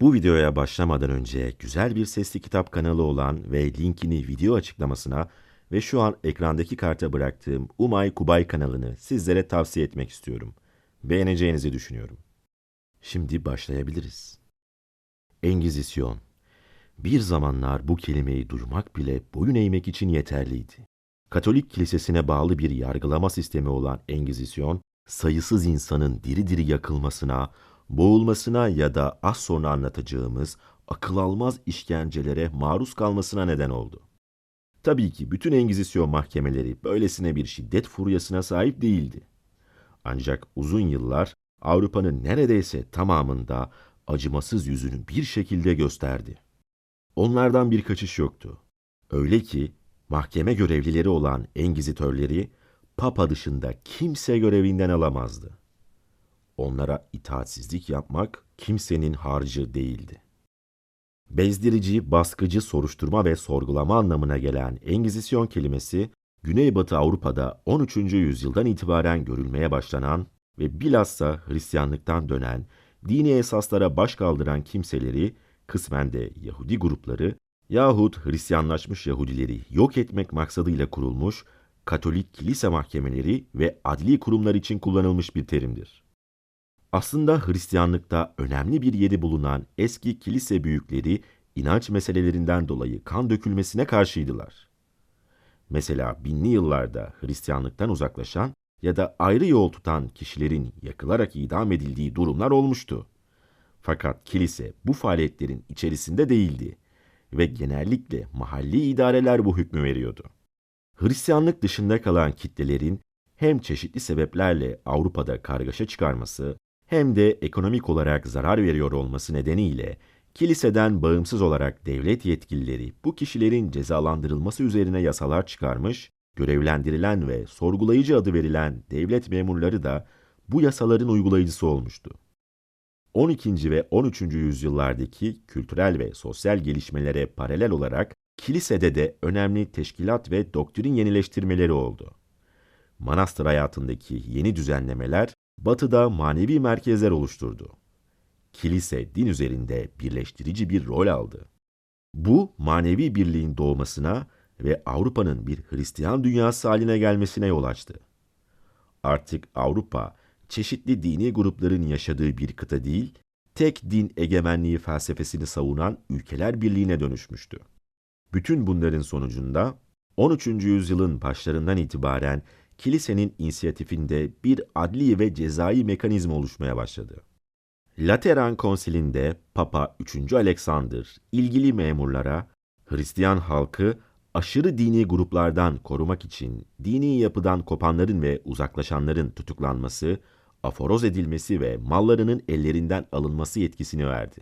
Bu videoya başlamadan önce güzel bir sesli kitap kanalı olan ve linkini video açıklamasına ve şu an ekrandaki karta bıraktığım Umay Kubay kanalını sizlere tavsiye etmek istiyorum. Beğeneceğinizi düşünüyorum. Şimdi başlayabiliriz. Engizisyon Bir zamanlar bu kelimeyi duymak bile boyun eğmek için yeterliydi. Katolik kilisesine bağlı bir yargılama sistemi olan Engizisyon, sayısız insanın diri diri yakılmasına, boğulmasına ya da az sonra anlatacağımız akıl almaz işkencelere maruz kalmasına neden oldu. Tabii ki bütün Engizisyon mahkemeleri böylesine bir şiddet furyasına sahip değildi. Ancak uzun yıllar Avrupa'nın neredeyse tamamında acımasız yüzünü bir şekilde gösterdi. Onlardan bir kaçış yoktu. Öyle ki mahkeme görevlileri olan Engizitörleri Papa dışında kimse görevinden alamazdı. Onlara itaatsizlik yapmak kimsenin harcı değildi. Bezdirici, baskıcı soruşturma ve sorgulama anlamına gelen Engizisyon kelimesi, Güneybatı Avrupa'da 13. yüzyıldan itibaren görülmeye başlanan ve bilhassa Hristiyanlıktan dönen, dini esaslara baş kaldıran kimseleri, kısmen de Yahudi grupları yahut Hristiyanlaşmış Yahudileri yok etmek maksadıyla kurulmuş Katolik kilise mahkemeleri ve adli kurumlar için kullanılmış bir terimdir. Aslında Hristiyanlıkta önemli bir yeri bulunan eski kilise büyükleri inanç meselelerinden dolayı kan dökülmesine karşıydılar. Mesela binli yıllarda Hristiyanlıktan uzaklaşan ya da ayrı yol tutan kişilerin yakılarak idam edildiği durumlar olmuştu. Fakat kilise bu faaliyetlerin içerisinde değildi ve genellikle mahalli idareler bu hükmü veriyordu. Hristiyanlık dışında kalan kitlelerin hem çeşitli sebeplerle Avrupa'da kargaşa çıkarması hem de ekonomik olarak zarar veriyor olması nedeniyle kiliseden bağımsız olarak devlet yetkilileri bu kişilerin cezalandırılması üzerine yasalar çıkarmış, görevlendirilen ve sorgulayıcı adı verilen devlet memurları da bu yasaların uygulayıcısı olmuştu. 12. ve 13. yüzyıllardaki kültürel ve sosyal gelişmelere paralel olarak kilisede de önemli teşkilat ve doktrin yenileştirmeleri oldu. Manastır hayatındaki yeni düzenlemeler batıda manevi merkezler oluşturdu. Kilise din üzerinde birleştirici bir rol aldı. Bu manevi birliğin doğmasına ve Avrupa'nın bir Hristiyan dünyası haline gelmesine yol açtı. Artık Avrupa çeşitli dini grupların yaşadığı bir kıta değil, tek din egemenliği felsefesini savunan ülkeler birliğine dönüşmüştü. Bütün bunların sonucunda 13. yüzyılın başlarından itibaren kilisenin inisiyatifinde bir adli ve cezai mekanizma oluşmaya başladı. Lateran Konsili'nde Papa 3. Alexander ilgili memurlara Hristiyan halkı aşırı dini gruplardan korumak için dini yapıdan kopanların ve uzaklaşanların tutuklanması, aforoz edilmesi ve mallarının ellerinden alınması yetkisini verdi.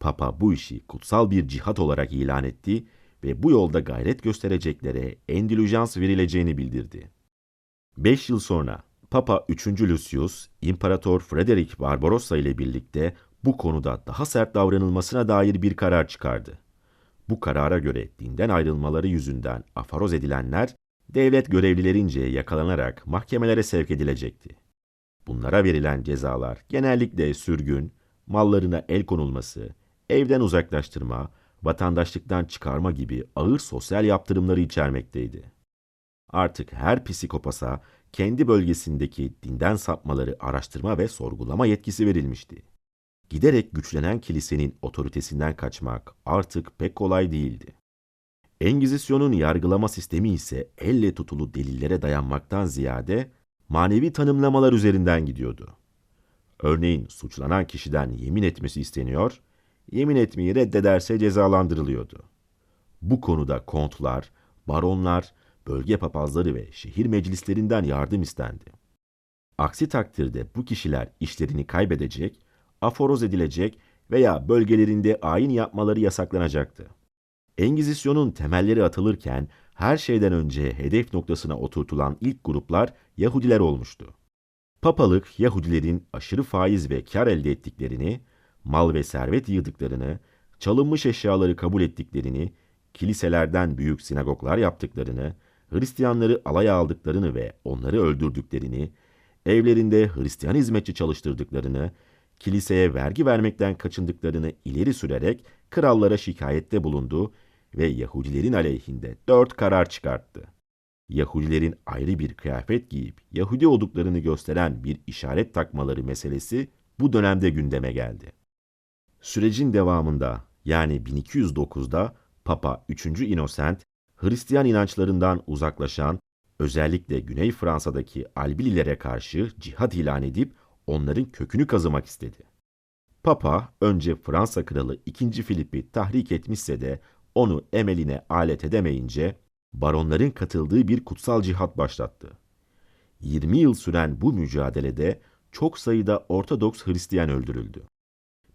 Papa bu işi kutsal bir cihat olarak ilan etti ve bu yolda gayret göstereceklere endülüjans verileceğini bildirdi. Beş yıl sonra Papa 3. Lucius, İmparator Frederick Barbarossa ile birlikte bu konuda daha sert davranılmasına dair bir karar çıkardı. Bu karara göre dinden ayrılmaları yüzünden afaroz edilenler devlet görevlilerince yakalanarak mahkemelere sevk edilecekti. Bunlara verilen cezalar genellikle sürgün, mallarına el konulması, evden uzaklaştırma, vatandaşlıktan çıkarma gibi ağır sosyal yaptırımları içermekteydi. Artık her psikopasa kendi bölgesindeki dinden sapmaları araştırma ve sorgulama yetkisi verilmişti. Giderek güçlenen kilisenin otoritesinden kaçmak artık pek kolay değildi. Engizisyonun yargılama sistemi ise elle tutulu delillere dayanmaktan ziyade manevi tanımlamalar üzerinden gidiyordu. Örneğin suçlanan kişiden yemin etmesi isteniyor, yemin etmeyi reddederse cezalandırılıyordu. Bu konuda kontlar, baronlar, bölge papazları ve şehir meclislerinden yardım istendi. Aksi takdirde bu kişiler işlerini kaybedecek, aforoz edilecek veya bölgelerinde ayin yapmaları yasaklanacaktı. Engizisyonun temelleri atılırken her şeyden önce hedef noktasına oturtulan ilk gruplar Yahudiler olmuştu. Papalık Yahudilerin aşırı faiz ve kar elde ettiklerini, mal ve servet yığdıklarını, çalınmış eşyaları kabul ettiklerini, kiliselerden büyük sinagoglar yaptıklarını, Hristiyanları alaya aldıklarını ve onları öldürdüklerini, evlerinde Hristiyan hizmetçi çalıştırdıklarını, kiliseye vergi vermekten kaçındıklarını ileri sürerek krallara şikayette bulundu ve Yahudilerin aleyhinde dört karar çıkarttı. Yahudilerin ayrı bir kıyafet giyip Yahudi olduklarını gösteren bir işaret takmaları meselesi bu dönemde gündeme geldi. Sürecin devamında yani 1209'da Papa 3. Innocent, Hristiyan inançlarından uzaklaşan, özellikle Güney Fransa'daki Albililere karşı cihat ilan edip onların kökünü kazımak istedi. Papa önce Fransa kralı 2. Filip'i tahrik etmişse de onu emeline alet edemeyince baronların katıldığı bir kutsal cihat başlattı. 20 yıl süren bu mücadelede çok sayıda Ortodoks Hristiyan öldürüldü.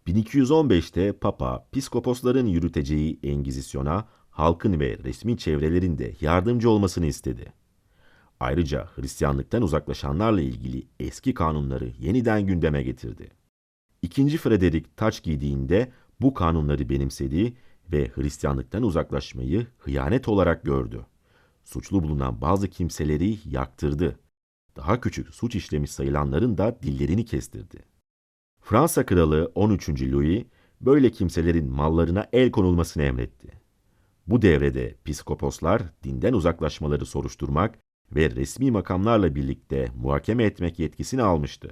1215'te Papa, piskoposların yürüteceği Engizisyon'a halkın ve resmi çevrelerin de yardımcı olmasını istedi. Ayrıca Hristiyanlıktan uzaklaşanlarla ilgili eski kanunları yeniden gündeme getirdi. İkinci Frederick taç giydiğinde bu kanunları benimsedi ve Hristiyanlıktan uzaklaşmayı hıyanet olarak gördü. Suçlu bulunan bazı kimseleri yaktırdı. Daha küçük suç işlemiş sayılanların da dillerini kestirdi. Fransa kralı 13. Louis böyle kimselerin mallarına el konulmasını emretti. Bu devrede piskoposlar dinden uzaklaşmaları soruşturmak ve resmi makamlarla birlikte muhakeme etmek yetkisini almıştı.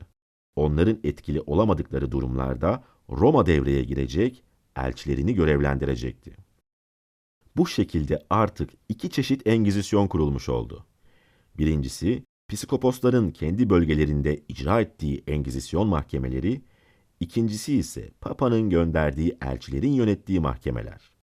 Onların etkili olamadıkları durumlarda Roma devreye girecek, elçilerini görevlendirecekti. Bu şekilde artık iki çeşit engizisyon kurulmuş oldu. Birincisi, psikoposların kendi bölgelerinde icra ettiği engizisyon mahkemeleri, ikincisi ise Papa'nın gönderdiği elçilerin yönettiği mahkemeler.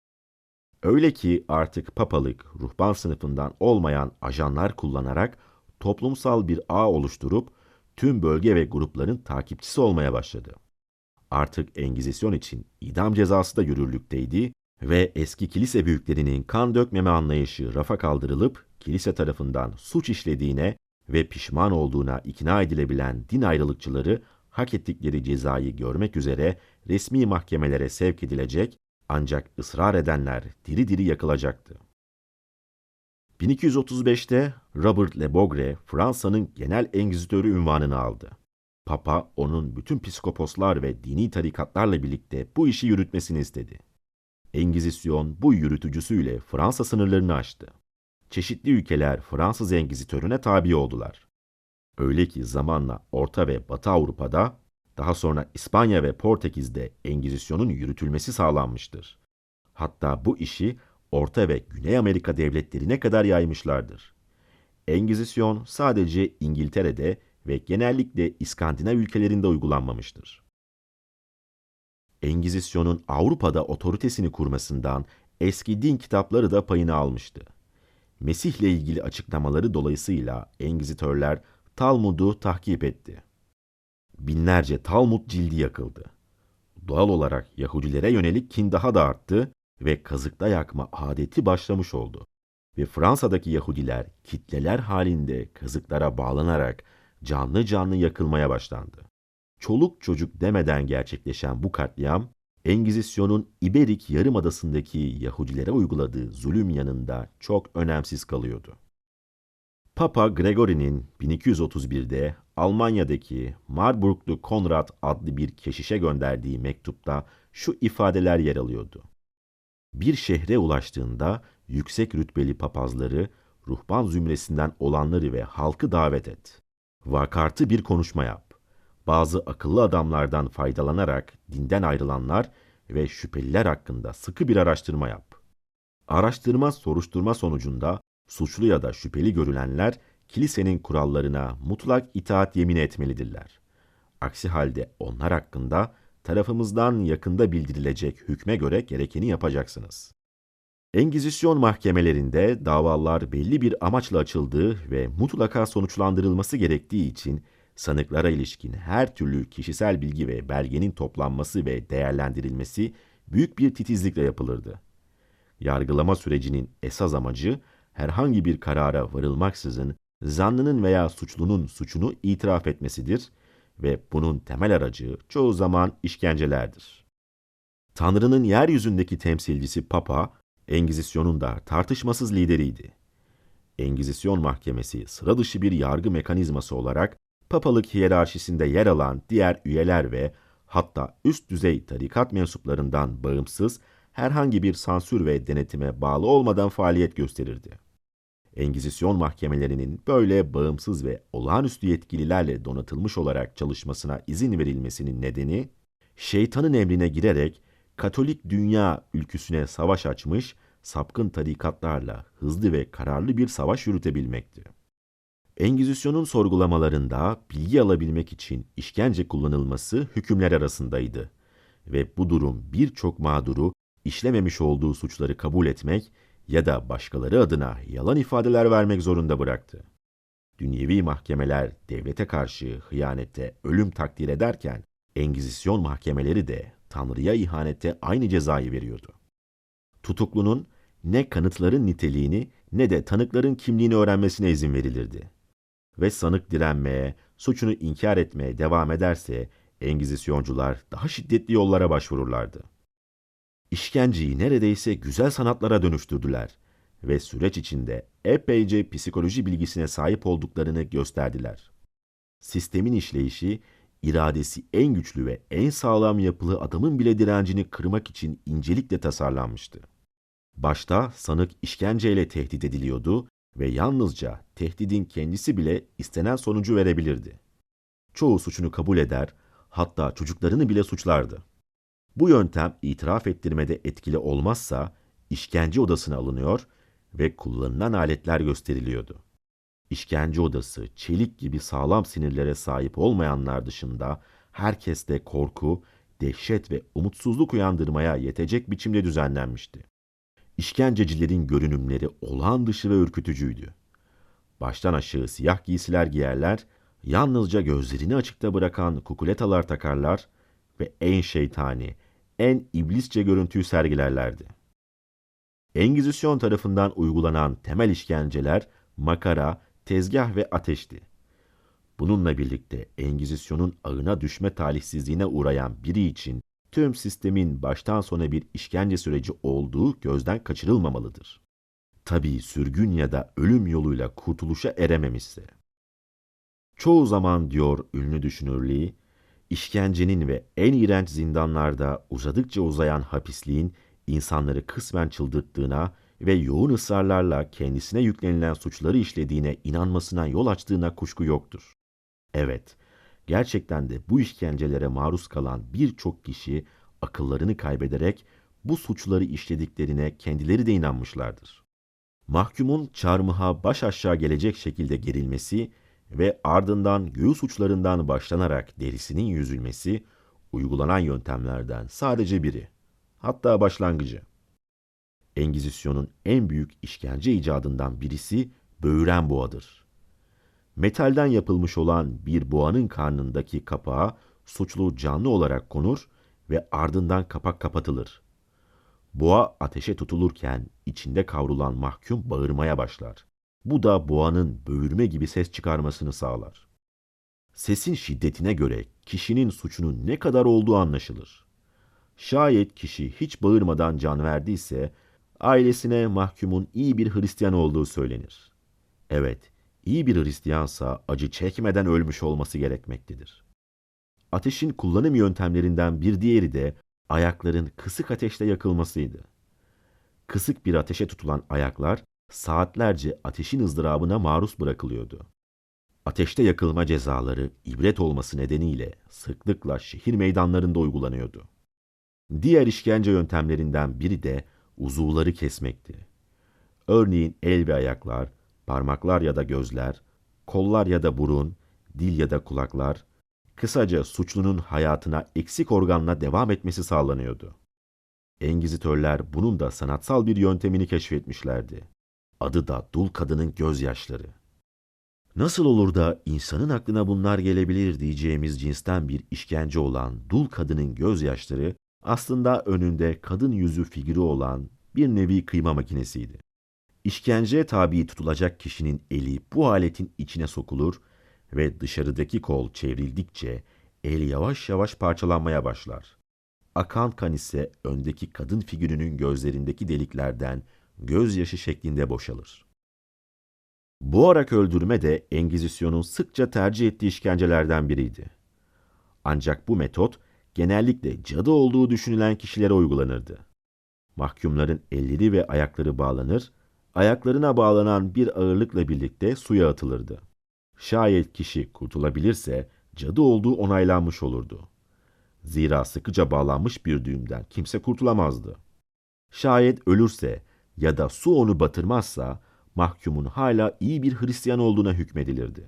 Öyle ki artık papalık ruhban sınıfından olmayan ajanlar kullanarak toplumsal bir ağ oluşturup tüm bölge ve grupların takipçisi olmaya başladı. Artık Engizisyon için idam cezası da yürürlükteydi ve eski kilise büyüklerinin kan dökmeme anlayışı rafa kaldırılıp kilise tarafından suç işlediğine ve pişman olduğuna ikna edilebilen din ayrılıkçıları hak ettikleri cezayı görmek üzere resmi mahkemelere sevk edilecek ancak ısrar edenler diri diri yakılacaktı. 1235'te Robert Le Bogre Fransa'nın genel engizitörü ünvanını aldı. Papa onun bütün psikoposlar ve dini tarikatlarla birlikte bu işi yürütmesini istedi. Engizisyon bu yürütücüsüyle Fransa sınırlarını aştı. Çeşitli ülkeler Fransız engizitörüne tabi oldular. Öyle ki zamanla Orta ve Batı Avrupa'da, daha sonra İspanya ve Portekiz'de Engizisyon'un yürütülmesi sağlanmıştır. Hatta bu işi Orta ve Güney Amerika devletlerine kadar yaymışlardır. Engizisyon sadece İngiltere'de ve genellikle İskandinav ülkelerinde uygulanmamıştır. Engizisyon'un Avrupa'da otoritesini kurmasından eski din kitapları da payını almıştı. Mesih'le ilgili açıklamaları dolayısıyla Engizitörler Talmud'u tahkip etti. Binlerce Talmud cildi yakıldı. Doğal olarak Yahudilere yönelik kin daha da arttı ve kazıkta yakma adeti başlamış oldu. Ve Fransa'daki Yahudiler kitleler halinde kazıklara bağlanarak canlı canlı yakılmaya başlandı. Çoluk çocuk demeden gerçekleşen bu katliam, Engizisyon'un İberik Yarımadası'ndaki Yahudilere uyguladığı zulüm yanında çok önemsiz kalıyordu. Papa Gregory'nin 1231'de Almanya'daki Marburglu Konrad adlı bir keşişe gönderdiği mektupta şu ifadeler yer alıyordu. Bir şehre ulaştığında yüksek rütbeli papazları, ruhban zümresinden olanları ve halkı davet et. Vakartı bir konuşma yap. Bazı akıllı adamlardan faydalanarak dinden ayrılanlar ve şüpheliler hakkında sıkı bir araştırma yap. Araştırma soruşturma sonucunda suçlu ya da şüpheli görülenler kilisenin kurallarına mutlak itaat yemin etmelidirler. Aksi halde onlar hakkında tarafımızdan yakında bildirilecek hükme göre gerekeni yapacaksınız. Engizisyon mahkemelerinde davalar belli bir amaçla açıldığı ve mutlaka sonuçlandırılması gerektiği için sanıklara ilişkin her türlü kişisel bilgi ve belgenin toplanması ve değerlendirilmesi büyük bir titizlikle yapılırdı. Yargılama sürecinin esas amacı herhangi bir karara varılmaksızın zanlının veya suçlunun suçunu itiraf etmesidir ve bunun temel aracı çoğu zaman işkencelerdir. Tanrı'nın yeryüzündeki temsilcisi Papa, Engizisyon'un da tartışmasız lideriydi. Engizisyon Mahkemesi sıra dışı bir yargı mekanizması olarak papalık hiyerarşisinde yer alan diğer üyeler ve hatta üst düzey tarikat mensuplarından bağımsız herhangi bir sansür ve denetime bağlı olmadan faaliyet gösterirdi. Engizisyon mahkemelerinin böyle bağımsız ve olağanüstü yetkililerle donatılmış olarak çalışmasına izin verilmesinin nedeni, şeytanın emrine girerek Katolik dünya ülküsüne savaş açmış, sapkın tarikatlarla hızlı ve kararlı bir savaş yürütebilmekti. Engizisyon'un sorgulamalarında bilgi alabilmek için işkence kullanılması hükümler arasındaydı ve bu durum birçok mağduru işlememiş olduğu suçları kabul etmek ya da başkaları adına yalan ifadeler vermek zorunda bıraktı. Dünyevi mahkemeler devlete karşı hıyanette ölüm takdir ederken, Engizisyon mahkemeleri de Tanrı'ya ihanette aynı cezayı veriyordu. Tutuklunun ne kanıtların niteliğini ne de tanıkların kimliğini öğrenmesine izin verilirdi. Ve sanık direnmeye, suçunu inkar etmeye devam ederse Engizisyoncular daha şiddetli yollara başvururlardı. İşkenceyi neredeyse güzel sanatlara dönüştürdüler ve süreç içinde epeyce psikoloji bilgisine sahip olduklarını gösterdiler. Sistemin işleyişi, iradesi en güçlü ve en sağlam yapılı adamın bile direncini kırmak için incelikle tasarlanmıştı. Başta sanık işkenceyle tehdit ediliyordu ve yalnızca tehdidin kendisi bile istenen sonucu verebilirdi. Çoğu suçunu kabul eder, hatta çocuklarını bile suçlardı. Bu yöntem itiraf ettirmede etkili olmazsa işkence odasına alınıyor ve kullanılan aletler gösteriliyordu. İşkence odası çelik gibi sağlam sinirlere sahip olmayanlar dışında herkeste korku, dehşet ve umutsuzluk uyandırmaya yetecek biçimde düzenlenmişti. İşkencecilerin görünümleri olağan dışı ve ürkütücüydü. Baştan aşağı siyah giysiler giyerler, yalnızca gözlerini açıkta bırakan kukuletalar takarlar ve en şeytani, en iblisçe görüntüyü sergilerlerdi. Engizisyon tarafından uygulanan temel işkenceler makara, tezgah ve ateşti. Bununla birlikte Engizisyon'un ağına düşme talihsizliğine uğrayan biri için tüm sistemin baştan sona bir işkence süreci olduğu gözden kaçırılmamalıdır. Tabii sürgün ya da ölüm yoluyla kurtuluşa erememişse. Çoğu zaman diyor ünlü düşünür Lee, işkencenin ve en iğrenç zindanlarda uzadıkça uzayan hapisliğin insanları kısmen çıldırttığına ve yoğun ısrarlarla kendisine yüklenilen suçları işlediğine inanmasına yol açtığına kuşku yoktur. Evet, gerçekten de bu işkencelere maruz kalan birçok kişi akıllarını kaybederek bu suçları işlediklerine kendileri de inanmışlardır. Mahkumun çarmıha baş aşağı gelecek şekilde gerilmesi ve ardından göğüs uçlarından başlanarak derisinin yüzülmesi uygulanan yöntemlerden sadece biri. Hatta başlangıcı. Engizisyon'un en büyük işkence icadından birisi böğüren boğadır. Metalden yapılmış olan bir boğanın karnındaki kapağa suçlu canlı olarak konur ve ardından kapak kapatılır. Boğa ateşe tutulurken içinde kavrulan mahkum bağırmaya başlar. Bu da boğanın böğürme gibi ses çıkarmasını sağlar. Sesin şiddetine göre kişinin suçunun ne kadar olduğu anlaşılır. Şayet kişi hiç bağırmadan can verdiyse, ailesine mahkumun iyi bir Hristiyan olduğu söylenir. Evet, iyi bir Hristiyansa acı çekmeden ölmüş olması gerekmektedir. Ateşin kullanım yöntemlerinden bir diğeri de ayakların kısık ateşte yakılmasıydı. Kısık bir ateşe tutulan ayaklar saatlerce ateşin ızdırabına maruz bırakılıyordu. Ateşte yakılma cezaları ibret olması nedeniyle sıklıkla şehir meydanlarında uygulanıyordu. Diğer işkence yöntemlerinden biri de uzuvları kesmekti. Örneğin el ve ayaklar, parmaklar ya da gözler, kollar ya da burun, dil ya da kulaklar, kısaca suçlunun hayatına eksik organla devam etmesi sağlanıyordu. Engizitörler bunun da sanatsal bir yöntemini keşfetmişlerdi. Adı da dul kadının gözyaşları. Nasıl olur da insanın aklına bunlar gelebilir diyeceğimiz cinsten bir işkence olan dul kadının gözyaşları aslında önünde kadın yüzü figürü olan bir nevi kıyma makinesiydi. İşkenceye tabi tutulacak kişinin eli bu aletin içine sokulur ve dışarıdaki kol çevrildikçe el yavaş yavaş parçalanmaya başlar. Akan kan ise öndeki kadın figürünün gözlerindeki deliklerden gözyaşı şeklinde boşalır. Boğarak öldürme de Engizisyon'un sıkça tercih ettiği işkencelerden biriydi. Ancak bu metot genellikle cadı olduğu düşünülen kişilere uygulanırdı. Mahkumların elleri ve ayakları bağlanır, ayaklarına bağlanan bir ağırlıkla birlikte suya atılırdı. Şayet kişi kurtulabilirse cadı olduğu onaylanmış olurdu. Zira sıkıca bağlanmış bir düğümden kimse kurtulamazdı. Şayet ölürse ya da su onu batırmazsa mahkumun hala iyi bir Hristiyan olduğuna hükmedilirdi.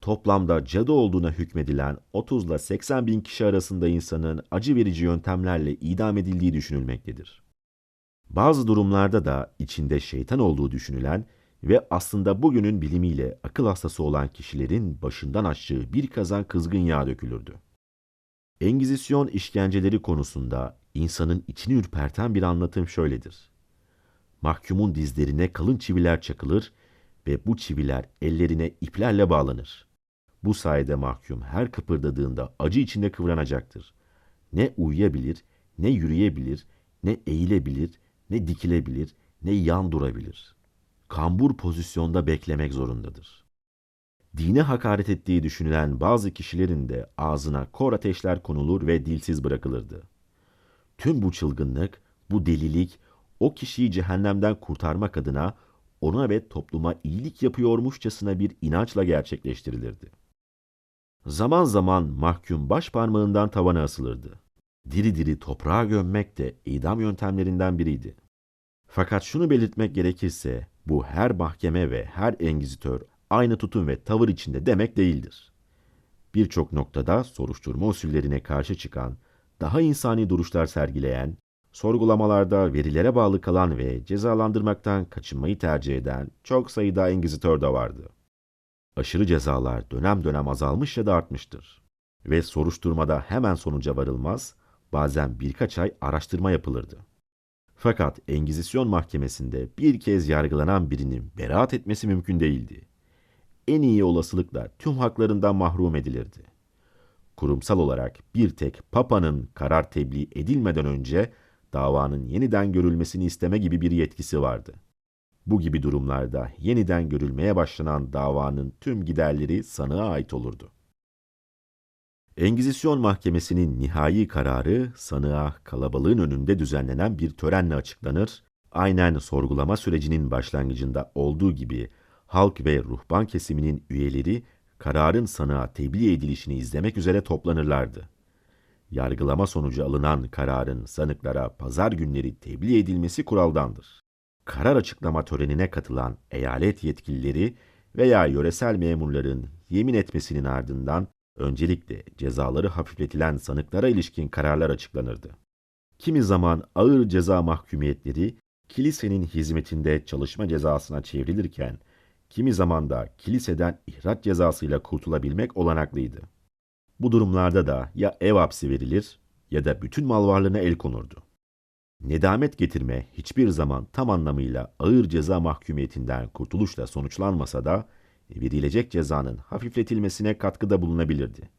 Toplamda cadı olduğuna hükmedilen 30 ile 80 bin kişi arasında insanın acı verici yöntemlerle idam edildiği düşünülmektedir. Bazı durumlarda da içinde şeytan olduğu düşünülen ve aslında bugünün bilimiyle akıl hastası olan kişilerin başından açtığı bir kazan kızgın yağ dökülürdü. Engizisyon işkenceleri konusunda insanın içini ürperten bir anlatım şöyledir. Mahkumun dizlerine kalın çiviler çakılır ve bu çiviler ellerine iplerle bağlanır. Bu sayede mahkum her kıpırdadığında acı içinde kıvranacaktır. Ne uyuyabilir, ne yürüyebilir, ne eğilebilir, ne dikilebilir, ne yan durabilir. Kambur pozisyonda beklemek zorundadır. Dine hakaret ettiği düşünülen bazı kişilerin de ağzına kor ateşler konulur ve dilsiz bırakılırdı. Tüm bu çılgınlık, bu delilik o kişiyi cehennemden kurtarmak adına ona ve topluma iyilik yapıyormuşçasına bir inançla gerçekleştirilirdi. Zaman zaman mahkum baş parmağından tavana asılırdı. Diri diri toprağa gömmek de idam yöntemlerinden biriydi. Fakat şunu belirtmek gerekirse bu her mahkeme ve her engizitör aynı tutum ve tavır içinde demek değildir. Birçok noktada soruşturma usullerine karşı çıkan, daha insani duruşlar sergileyen, sorgulamalarda verilere bağlı kalan ve cezalandırmaktan kaçınmayı tercih eden çok sayıda engizitör de vardı. Aşırı cezalar dönem dönem azalmış ya da artmıştır. Ve soruşturmada hemen sonuca varılmaz, bazen birkaç ay araştırma yapılırdı. Fakat Engizisyon mahkemesinde bir kez yargılanan birinin beraat etmesi mümkün değildi. En iyi olasılıkla tüm haklarından mahrum edilirdi. Kurumsal olarak bir tek Papa'nın karar tebliğ edilmeden önce davanın yeniden görülmesini isteme gibi bir yetkisi vardı. Bu gibi durumlarda yeniden görülmeye başlanan davanın tüm giderleri sanığa ait olurdu. Engizisyon Mahkemesi'nin nihai kararı sanığa kalabalığın önünde düzenlenen bir törenle açıklanır, aynen sorgulama sürecinin başlangıcında olduğu gibi halk ve ruhban kesiminin üyeleri kararın sanığa tebliğ edilişini izlemek üzere toplanırlardı. Yargılama sonucu alınan kararın sanıklara pazar günleri tebliğ edilmesi kuraldandır. Karar açıklama törenine katılan eyalet yetkilileri veya yöresel memurların yemin etmesinin ardından öncelikle cezaları hafifletilen sanıklara ilişkin kararlar açıklanırdı. Kimi zaman ağır ceza mahkumiyetleri kilisenin hizmetinde çalışma cezasına çevrilirken, kimi zaman da kiliseden ihraç cezasıyla kurtulabilmek olanaklıydı. Bu durumlarda da ya ev hapsi verilir ya da bütün mal varlığına el konurdu. Nedamet getirme hiçbir zaman tam anlamıyla ağır ceza mahkumiyetinden kurtuluşla sonuçlanmasa da verilecek cezanın hafifletilmesine katkıda bulunabilirdi.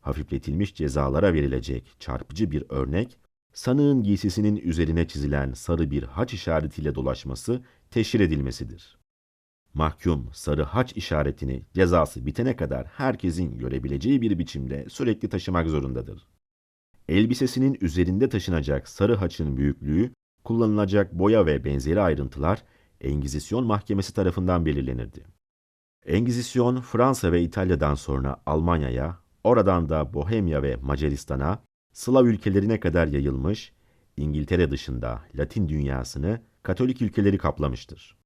Hafifletilmiş cezalara verilecek çarpıcı bir örnek, sanığın giysisinin üzerine çizilen sarı bir haç işaretiyle dolaşması teşhir edilmesidir. Mahkum sarı haç işaretini cezası bitene kadar herkesin görebileceği bir biçimde sürekli taşımak zorundadır. Elbisesinin üzerinde taşınacak sarı haçın büyüklüğü, kullanılacak boya ve benzeri ayrıntılar Engizisyon Mahkemesi tarafından belirlenirdi. Engizisyon Fransa ve İtalya'dan sonra Almanya'ya, oradan da Bohemya ve Macaristan'a, Slav ülkelerine kadar yayılmış, İngiltere dışında Latin dünyasını Katolik ülkeleri kaplamıştır.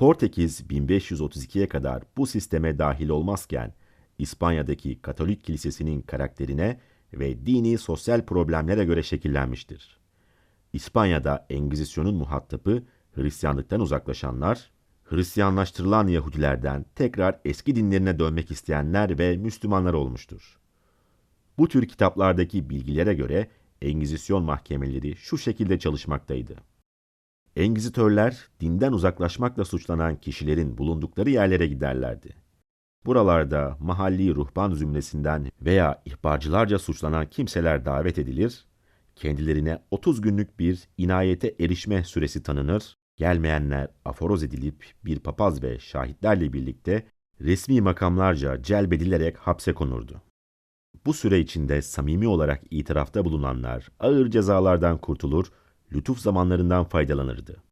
Portekiz 1532'ye kadar bu sisteme dahil olmazken, İspanya'daki Katolik kilisesinin karakterine ve dini sosyal problemlere göre şekillenmiştir. İspanya'da Engizisyon'un muhatabı Hristiyanlıktan uzaklaşanlar, Hristiyanlaştırılan Yahudilerden tekrar eski dinlerine dönmek isteyenler ve Müslümanlar olmuştur. Bu tür kitaplardaki bilgilere göre Engizisyon mahkemeleri şu şekilde çalışmaktaydı. Engizitörler dinden uzaklaşmakla suçlanan kişilerin bulundukları yerlere giderlerdi. Buralarda mahalli ruhban zümresinden veya ihbarcılarca suçlanan kimseler davet edilir, kendilerine 30 günlük bir inayete erişme süresi tanınır Gelmeyenler aforoz edilip bir papaz ve şahitlerle birlikte resmi makamlarca celbedilerek hapse konurdu. Bu süre içinde samimi olarak itirafta bulunanlar ağır cezalardan kurtulur, lütuf zamanlarından faydalanırdı.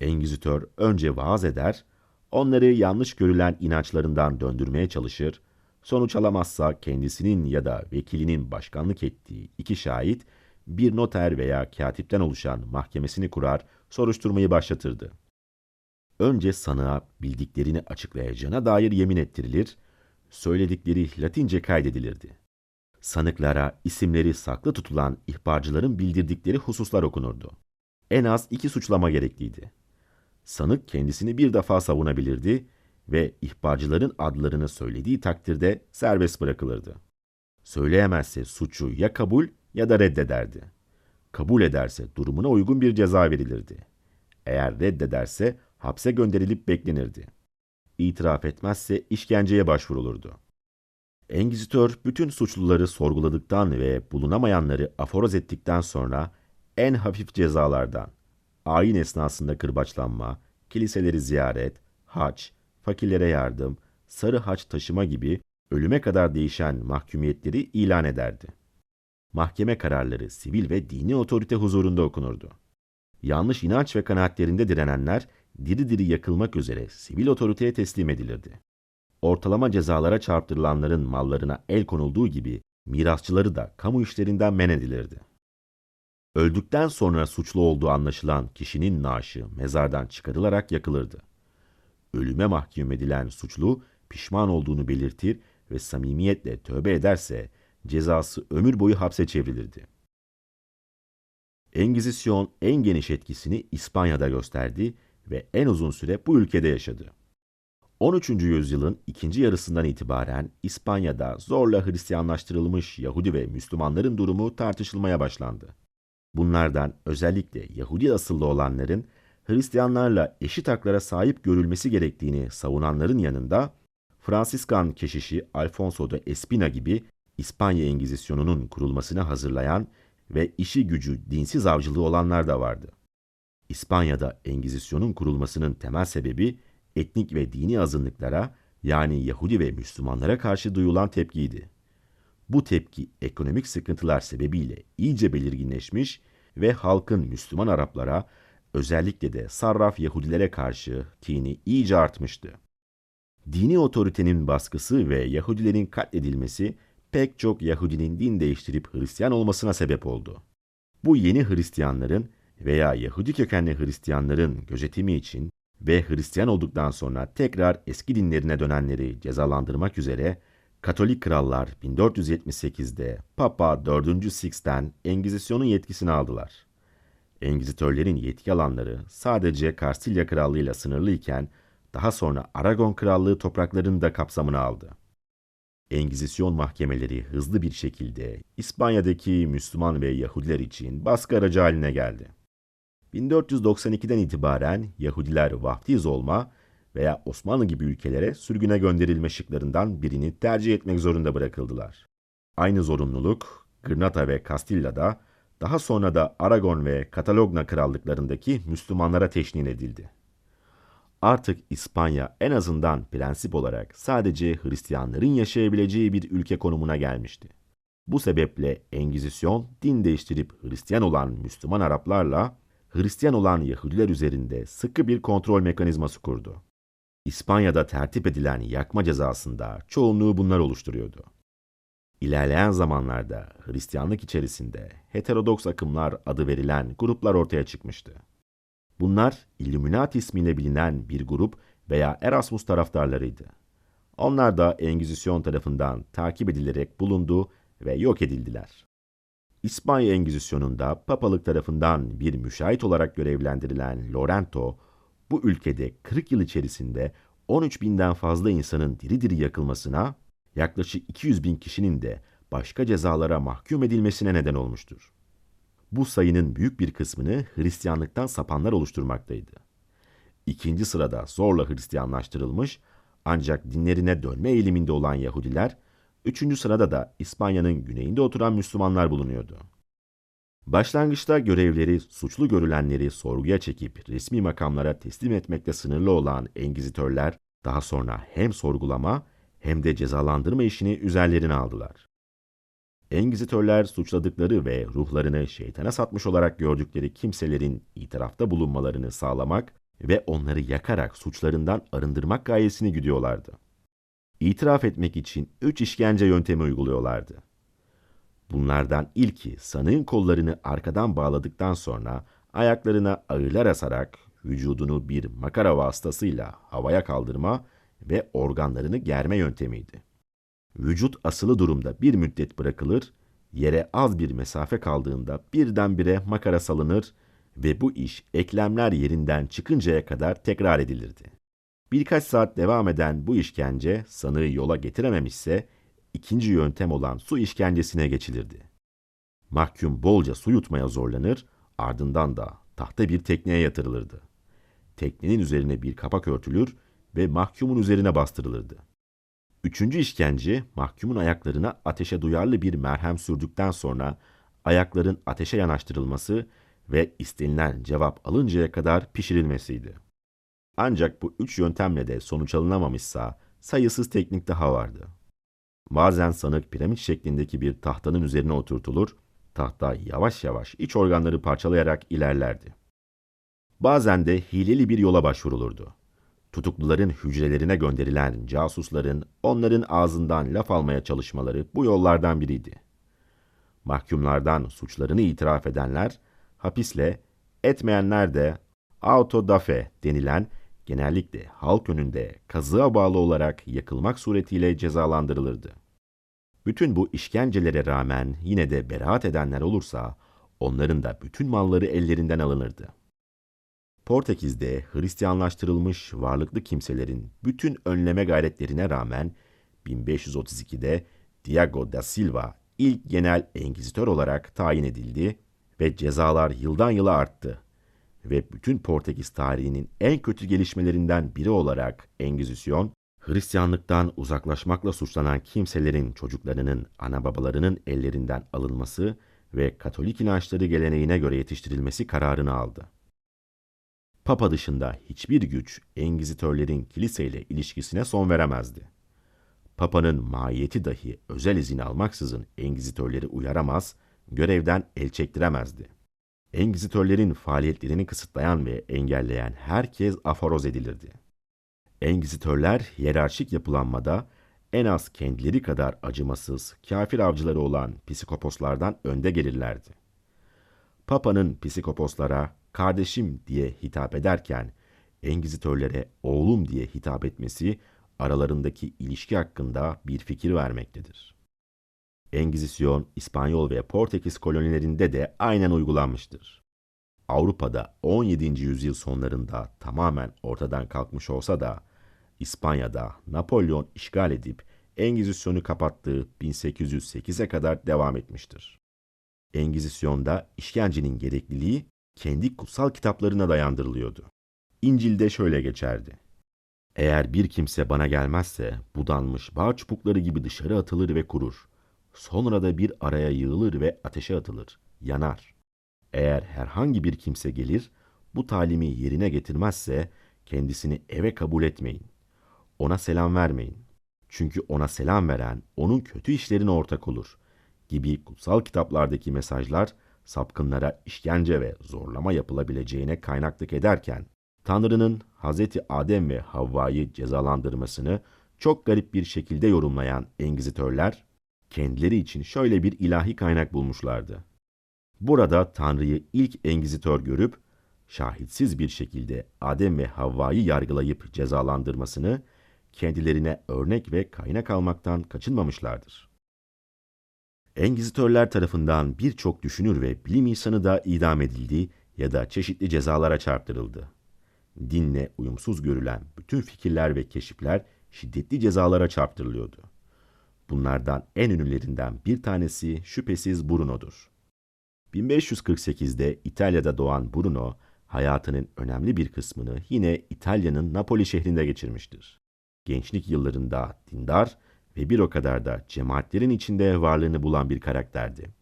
Engizitör önce vaaz eder, onları yanlış görülen inançlarından döndürmeye çalışır, sonuç alamazsa kendisinin ya da vekilinin başkanlık ettiği iki şahit, bir noter veya katipten oluşan mahkemesini kurar, soruşturmayı başlatırdı. Önce sanığa bildiklerini açıklayacağına dair yemin ettirilir, söyledikleri Latince kaydedilirdi. Sanıklara isimleri saklı tutulan ihbarcıların bildirdikleri hususlar okunurdu. En az iki suçlama gerekliydi. Sanık kendisini bir defa savunabilirdi ve ihbarcıların adlarını söylediği takdirde serbest bırakılırdı. Söyleyemezse suçu ya kabul ya da reddederdi. Kabul ederse durumuna uygun bir ceza verilirdi. Eğer reddederse hapse gönderilip beklenirdi. İtiraf etmezse işkenceye başvurulurdu. Engizitör bütün suçluları sorguladıktan ve bulunamayanları aforoz ettikten sonra en hafif cezalardan, ayin esnasında kırbaçlanma, kiliseleri ziyaret, haç, fakirlere yardım, sarı haç taşıma gibi ölüme kadar değişen mahkumiyetleri ilan ederdi. Mahkeme kararları sivil ve dini otorite huzurunda okunurdu. Yanlış inanç ve kanaatlerinde direnenler diri diri yakılmak üzere sivil otoriteye teslim edilirdi. Ortalama cezalara çarptırılanların mallarına el konulduğu gibi mirasçıları da kamu işlerinden men edilirdi. Öldükten sonra suçlu olduğu anlaşılan kişinin naaşı mezardan çıkarılarak yakılırdı. Ölüme mahkum edilen suçlu pişman olduğunu belirtir ve samimiyetle tövbe ederse cezası ömür boyu hapse çevrilirdi. Engizisyon en geniş etkisini İspanya'da gösterdi ve en uzun süre bu ülkede yaşadı. 13. yüzyılın ikinci yarısından itibaren İspanya'da zorla Hristiyanlaştırılmış Yahudi ve Müslümanların durumu tartışılmaya başlandı. Bunlardan özellikle Yahudi asıllı olanların Hristiyanlarla eşit haklara sahip görülmesi gerektiğini savunanların yanında Fransiskan keşişi Alfonso de Espina gibi İspanya Engizisyonunun kurulmasını hazırlayan ve işi gücü dinsiz avcılığı olanlar da vardı. İspanya'da Engizisyonun kurulmasının temel sebebi etnik ve dini azınlıklara yani Yahudi ve Müslümanlara karşı duyulan tepkiydi. Bu tepki ekonomik sıkıntılar sebebiyle iyice belirginleşmiş ve halkın Müslüman Araplara özellikle de sarraf Yahudilere karşı kini iyice artmıştı. Dini otoritenin baskısı ve Yahudilerin katledilmesi pek çok Yahudinin din değiştirip Hristiyan olmasına sebep oldu. Bu yeni Hristiyanların veya Yahudi kökenli Hristiyanların gözetimi için ve Hristiyan olduktan sonra tekrar eski dinlerine dönenleri cezalandırmak üzere Katolik krallar 1478'de Papa 4. Sixten Engizisyon'un yetkisini aldılar. Engizitörlerin yetki alanları sadece Kastilya Krallığı'yla sınırlı iken daha sonra Aragon Krallığı topraklarını da kapsamına aldı. Engizisyon mahkemeleri hızlı bir şekilde İspanya'daki Müslüman ve Yahudiler için baskı aracı haline geldi. 1492'den itibaren Yahudiler vaftiz olma veya Osmanlı gibi ülkelere sürgüne gönderilme şıklarından birini tercih etmek zorunda bırakıldılar. Aynı zorunluluk Granada ve Castilla'da, daha sonra da Aragon ve Katalogna krallıklarındaki Müslümanlara teşnin edildi. Artık İspanya en azından prensip olarak sadece Hristiyanların yaşayabileceği bir ülke konumuna gelmişti. Bu sebeple Engizisyon din değiştirip Hristiyan olan Müslüman Araplarla Hristiyan olan Yahudiler üzerinde sıkı bir kontrol mekanizması kurdu. İspanya'da tertip edilen yakma cezasında çoğunluğu bunlar oluşturuyordu. İlerleyen zamanlarda Hristiyanlık içerisinde heterodoks akımlar adı verilen gruplar ortaya çıkmıştı. Bunlar Illuminati ismiyle bilinen bir grup veya Erasmus taraftarlarıydı. Onlar da Engizisyon tarafından takip edilerek bulundu ve yok edildiler. İspanya Engizisyonunda papalık tarafından bir müşahit olarak görevlendirilen Lorento, bu ülkede 40 yıl içerisinde 13 binden fazla insanın diri diri yakılmasına, yaklaşık 200 bin kişinin de başka cezalara mahkum edilmesine neden olmuştur. Bu sayının büyük bir kısmını Hristiyanlıktan sapanlar oluşturmaktaydı. İkinci sırada zorla Hristiyanlaştırılmış ancak dinlerine dönme eğiliminde olan Yahudiler, üçüncü sırada da İspanya'nın güneyinde oturan Müslümanlar bulunuyordu. Başlangıçta görevleri suçlu görülenleri sorguya çekip resmi makamlara teslim etmekte sınırlı olan engizitörler daha sonra hem sorgulama hem de cezalandırma işini üzerlerine aldılar. Engizitörler suçladıkları ve ruhlarını şeytana satmış olarak gördükleri kimselerin itirafta bulunmalarını sağlamak ve onları yakarak suçlarından arındırmak gayesini güdüyorlardı. İtiraf etmek için üç işkence yöntemi uyguluyorlardı. Bunlardan ilki sanığın kollarını arkadan bağladıktan sonra ayaklarına ağırlar asarak vücudunu bir makara vasıtasıyla havaya kaldırma ve organlarını germe yöntemiydi. Vücut asılı durumda bir müddet bırakılır, yere az bir mesafe kaldığında birdenbire makara salınır ve bu iş eklemler yerinden çıkıncaya kadar tekrar edilirdi. Birkaç saat devam eden bu işkence sanığı yola getirememişse ikinci yöntem olan su işkencesine geçilirdi. Mahkum bolca su yutmaya zorlanır, ardından da tahta bir tekneye yatırılırdı. Teknenin üzerine bir kapak örtülür ve mahkumun üzerine bastırılırdı. Üçüncü işkence, mahkumun ayaklarına ateşe duyarlı bir merhem sürdükten sonra ayakların ateşe yanaştırılması ve istenilen cevap alıncaya kadar pişirilmesiydi. Ancak bu üç yöntemle de sonuç alınamamışsa sayısız teknik daha vardı. Bazen sanık piramit şeklindeki bir tahtanın üzerine oturtulur, tahta yavaş yavaş iç organları parçalayarak ilerlerdi. Bazen de hileli bir yola başvurulurdu. Tutukluların hücrelerine gönderilen casusların onların ağzından laf almaya çalışmaları bu yollardan biriydi. Mahkumlardan suçlarını itiraf edenler, hapisle, etmeyenler de auto dafe denilen genellikle halk önünde kazığa bağlı olarak yakılmak suretiyle cezalandırılırdı. Bütün bu işkencelere rağmen yine de beraat edenler olursa onların da bütün malları ellerinden alınırdı. Portekiz'de Hristiyanlaştırılmış varlıklı kimselerin bütün önleme gayretlerine rağmen 1532'de Diego da Silva ilk genel engizitör olarak tayin edildi ve cezalar yıldan yıla arttı ve bütün Portekiz tarihinin en kötü gelişmelerinden biri olarak Engizisyon, Hristiyanlıktan uzaklaşmakla suçlanan kimselerin çocuklarının ana babalarının ellerinden alınması ve Katolik inançları geleneğine göre yetiştirilmesi kararını aldı. Papa dışında hiçbir güç Engizitörlerin kiliseyle ilişkisine son veremezdi. Papa'nın mahiyeti dahi özel izin almaksızın Engizitörleri uyaramaz, görevden el çektiremezdi. Engizitörlerin faaliyetlerini kısıtlayan ve engelleyen herkes aforoz edilirdi. Engizitörler hiyerarşik yapılanmada en az kendileri kadar acımasız, kafir avcıları olan psikoposlardan önde gelirlerdi. Papa'nın psikoposlara kardeşim diye hitap ederken Engizitörlere oğlum diye hitap etmesi aralarındaki ilişki hakkında bir fikir vermektedir. Engizisyon, İspanyol ve Portekiz kolonilerinde de aynen uygulanmıştır. Avrupa'da 17. yüzyıl sonlarında tamamen ortadan kalkmış olsa da İspanya'da Napolyon işgal edip Engizisyonu kapattığı 1808'e kadar devam etmiştir. Engizisyonda işkencenin gerekliliği kendi kutsal kitaplarına dayandırılıyordu. İncil'de şöyle geçerdi. Eğer bir kimse bana gelmezse budanmış bağ çubukları gibi dışarı atılır ve kurur. Sonra da bir araya yığılır ve ateşe atılır, yanar. Eğer herhangi bir kimse gelir, bu talimi yerine getirmezse kendisini eve kabul etmeyin. Ona selam vermeyin. Çünkü ona selam veren onun kötü işlerine ortak olur gibi kutsal kitaplardaki mesajlar sapkınlara işkence ve zorlama yapılabileceğine kaynaklık ederken Tanrı'nın Hz. Adem ve Havva'yı cezalandırmasını çok garip bir şekilde yorumlayan Engizitörler kendileri için şöyle bir ilahi kaynak bulmuşlardı. Burada Tanrı'yı ilk Engizitör görüp şahitsiz bir şekilde Adem ve Havva'yı yargılayıp cezalandırmasını kendilerine örnek ve kaynak almaktan kaçınmamışlardır. Engizitörler tarafından birçok düşünür ve bilim insanı da idam edildi ya da çeşitli cezalara çarptırıldı. Dinle uyumsuz görülen bütün fikirler ve keşifler şiddetli cezalara çarptırılıyordu. Bunlardan en ünlülerinden bir tanesi şüphesiz Bruno'dur. 1548'de İtalya'da doğan Bruno, hayatının önemli bir kısmını yine İtalya'nın Napoli şehrinde geçirmiştir. Gençlik yıllarında dindar ve bir o kadar da cemaatlerin içinde varlığını bulan bir karakterdi.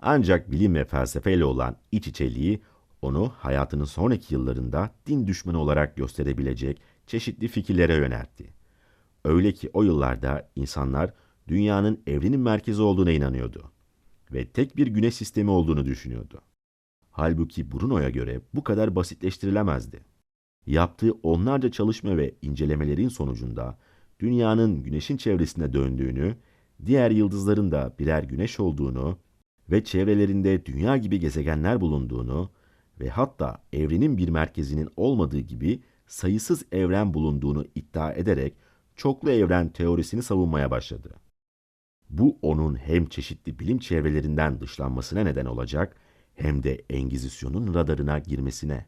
Ancak bilim ve felsefeyle olan iç içeliği onu hayatının sonraki yıllarında din düşmanı olarak gösterebilecek çeşitli fikirlere yöneltti. Öyle ki o yıllarda insanlar dünyanın evrenin merkezi olduğuna inanıyordu ve tek bir güneş sistemi olduğunu düşünüyordu. Halbuki Bruno'ya göre bu kadar basitleştirilemezdi. Yaptığı onlarca çalışma ve incelemelerin sonucunda dünyanın güneşin çevresinde döndüğünü, diğer yıldızların da birer güneş olduğunu ve çevrelerinde dünya gibi gezegenler bulunduğunu ve hatta evrenin bir merkezinin olmadığı gibi sayısız evren bulunduğunu iddia ederek çoklu evren teorisini savunmaya başladı. Bu onun hem çeşitli bilim çevrelerinden dışlanmasına neden olacak hem de Engizisyon'un radarına girmesine.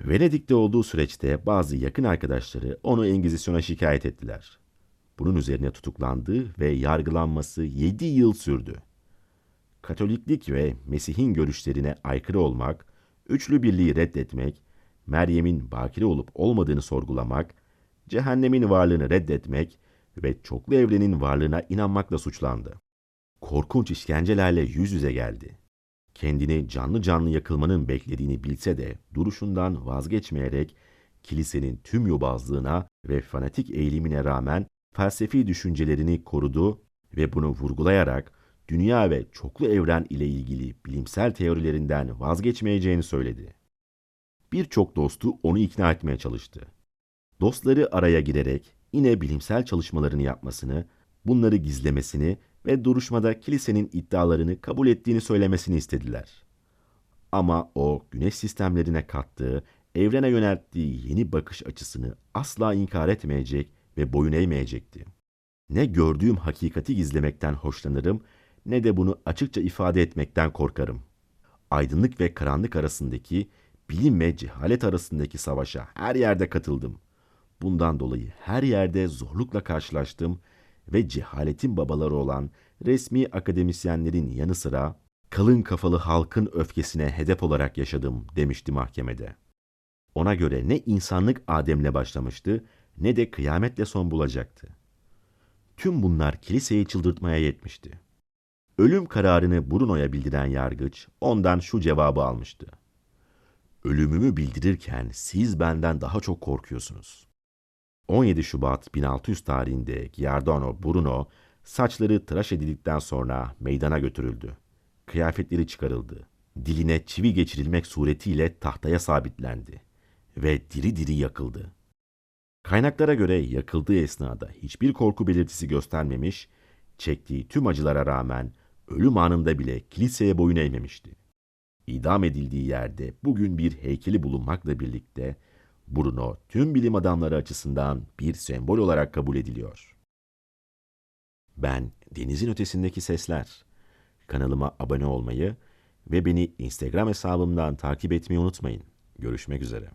Venedik'te olduğu süreçte bazı yakın arkadaşları onu Engizisyon'a şikayet ettiler. Bunun üzerine tutuklandı ve yargılanması 7 yıl sürdü. Katoliklik ve Mesih'in görüşlerine aykırı olmak, üçlü birliği reddetmek, Meryem'in bakire olup olmadığını sorgulamak, cehennemin varlığını reddetmek ve çoklu evrenin varlığına inanmakla suçlandı. Korkunç işkencelerle yüz yüze geldi. Kendini canlı canlı yakılmanın beklediğini bilse de duruşundan vazgeçmeyerek kilisenin tüm yobazlığına ve fanatik eğilimine rağmen felsefi düşüncelerini korudu ve bunu vurgulayarak dünya ve çoklu evren ile ilgili bilimsel teorilerinden vazgeçmeyeceğini söyledi. Birçok dostu onu ikna etmeye çalıştı. Dostları araya girerek yine bilimsel çalışmalarını yapmasını, bunları gizlemesini ve duruşmada kilisenin iddialarını kabul ettiğini söylemesini istediler. Ama o güneş sistemlerine kattığı, evrene yönelttiği yeni bakış açısını asla inkar etmeyecek ve boyun eğmeyecekti. Ne gördüğüm hakikati gizlemekten hoşlanırım ne de bunu açıkça ifade etmekten korkarım. Aydınlık ve karanlık arasındaki, bilim ve cehalet arasındaki savaşa her yerde katıldım. Bundan dolayı her yerde zorlukla karşılaştım ve cehaletin babaları olan resmi akademisyenlerin yanı sıra kalın kafalı halkın öfkesine hedef olarak yaşadım demişti mahkemede. Ona göre ne insanlık Adem'le başlamıştı ne de kıyametle son bulacaktı. Tüm bunlar kiliseyi çıldırtmaya yetmişti. Ölüm kararını Bruno'ya bildiren yargıç ondan şu cevabı almıştı. Ölümümü bildirirken siz benden daha çok korkuyorsunuz. 17 Şubat 1600 tarihinde Giordano Bruno saçları tıraş edildikten sonra meydana götürüldü. Kıyafetleri çıkarıldı. Diline çivi geçirilmek suretiyle tahtaya sabitlendi ve diri diri yakıldı. Kaynaklara göre yakıldığı esnada hiçbir korku belirtisi göstermemiş, çektiği tüm acılara rağmen ölüm anında bile kiliseye boyun eğmemişti. İdam edildiği yerde bugün bir heykeli bulunmakla birlikte Bruno tüm bilim adamları açısından bir sembol olarak kabul ediliyor. Ben Denizin Ötesindeki Sesler. Kanalıma abone olmayı ve beni Instagram hesabımdan takip etmeyi unutmayın. Görüşmek üzere.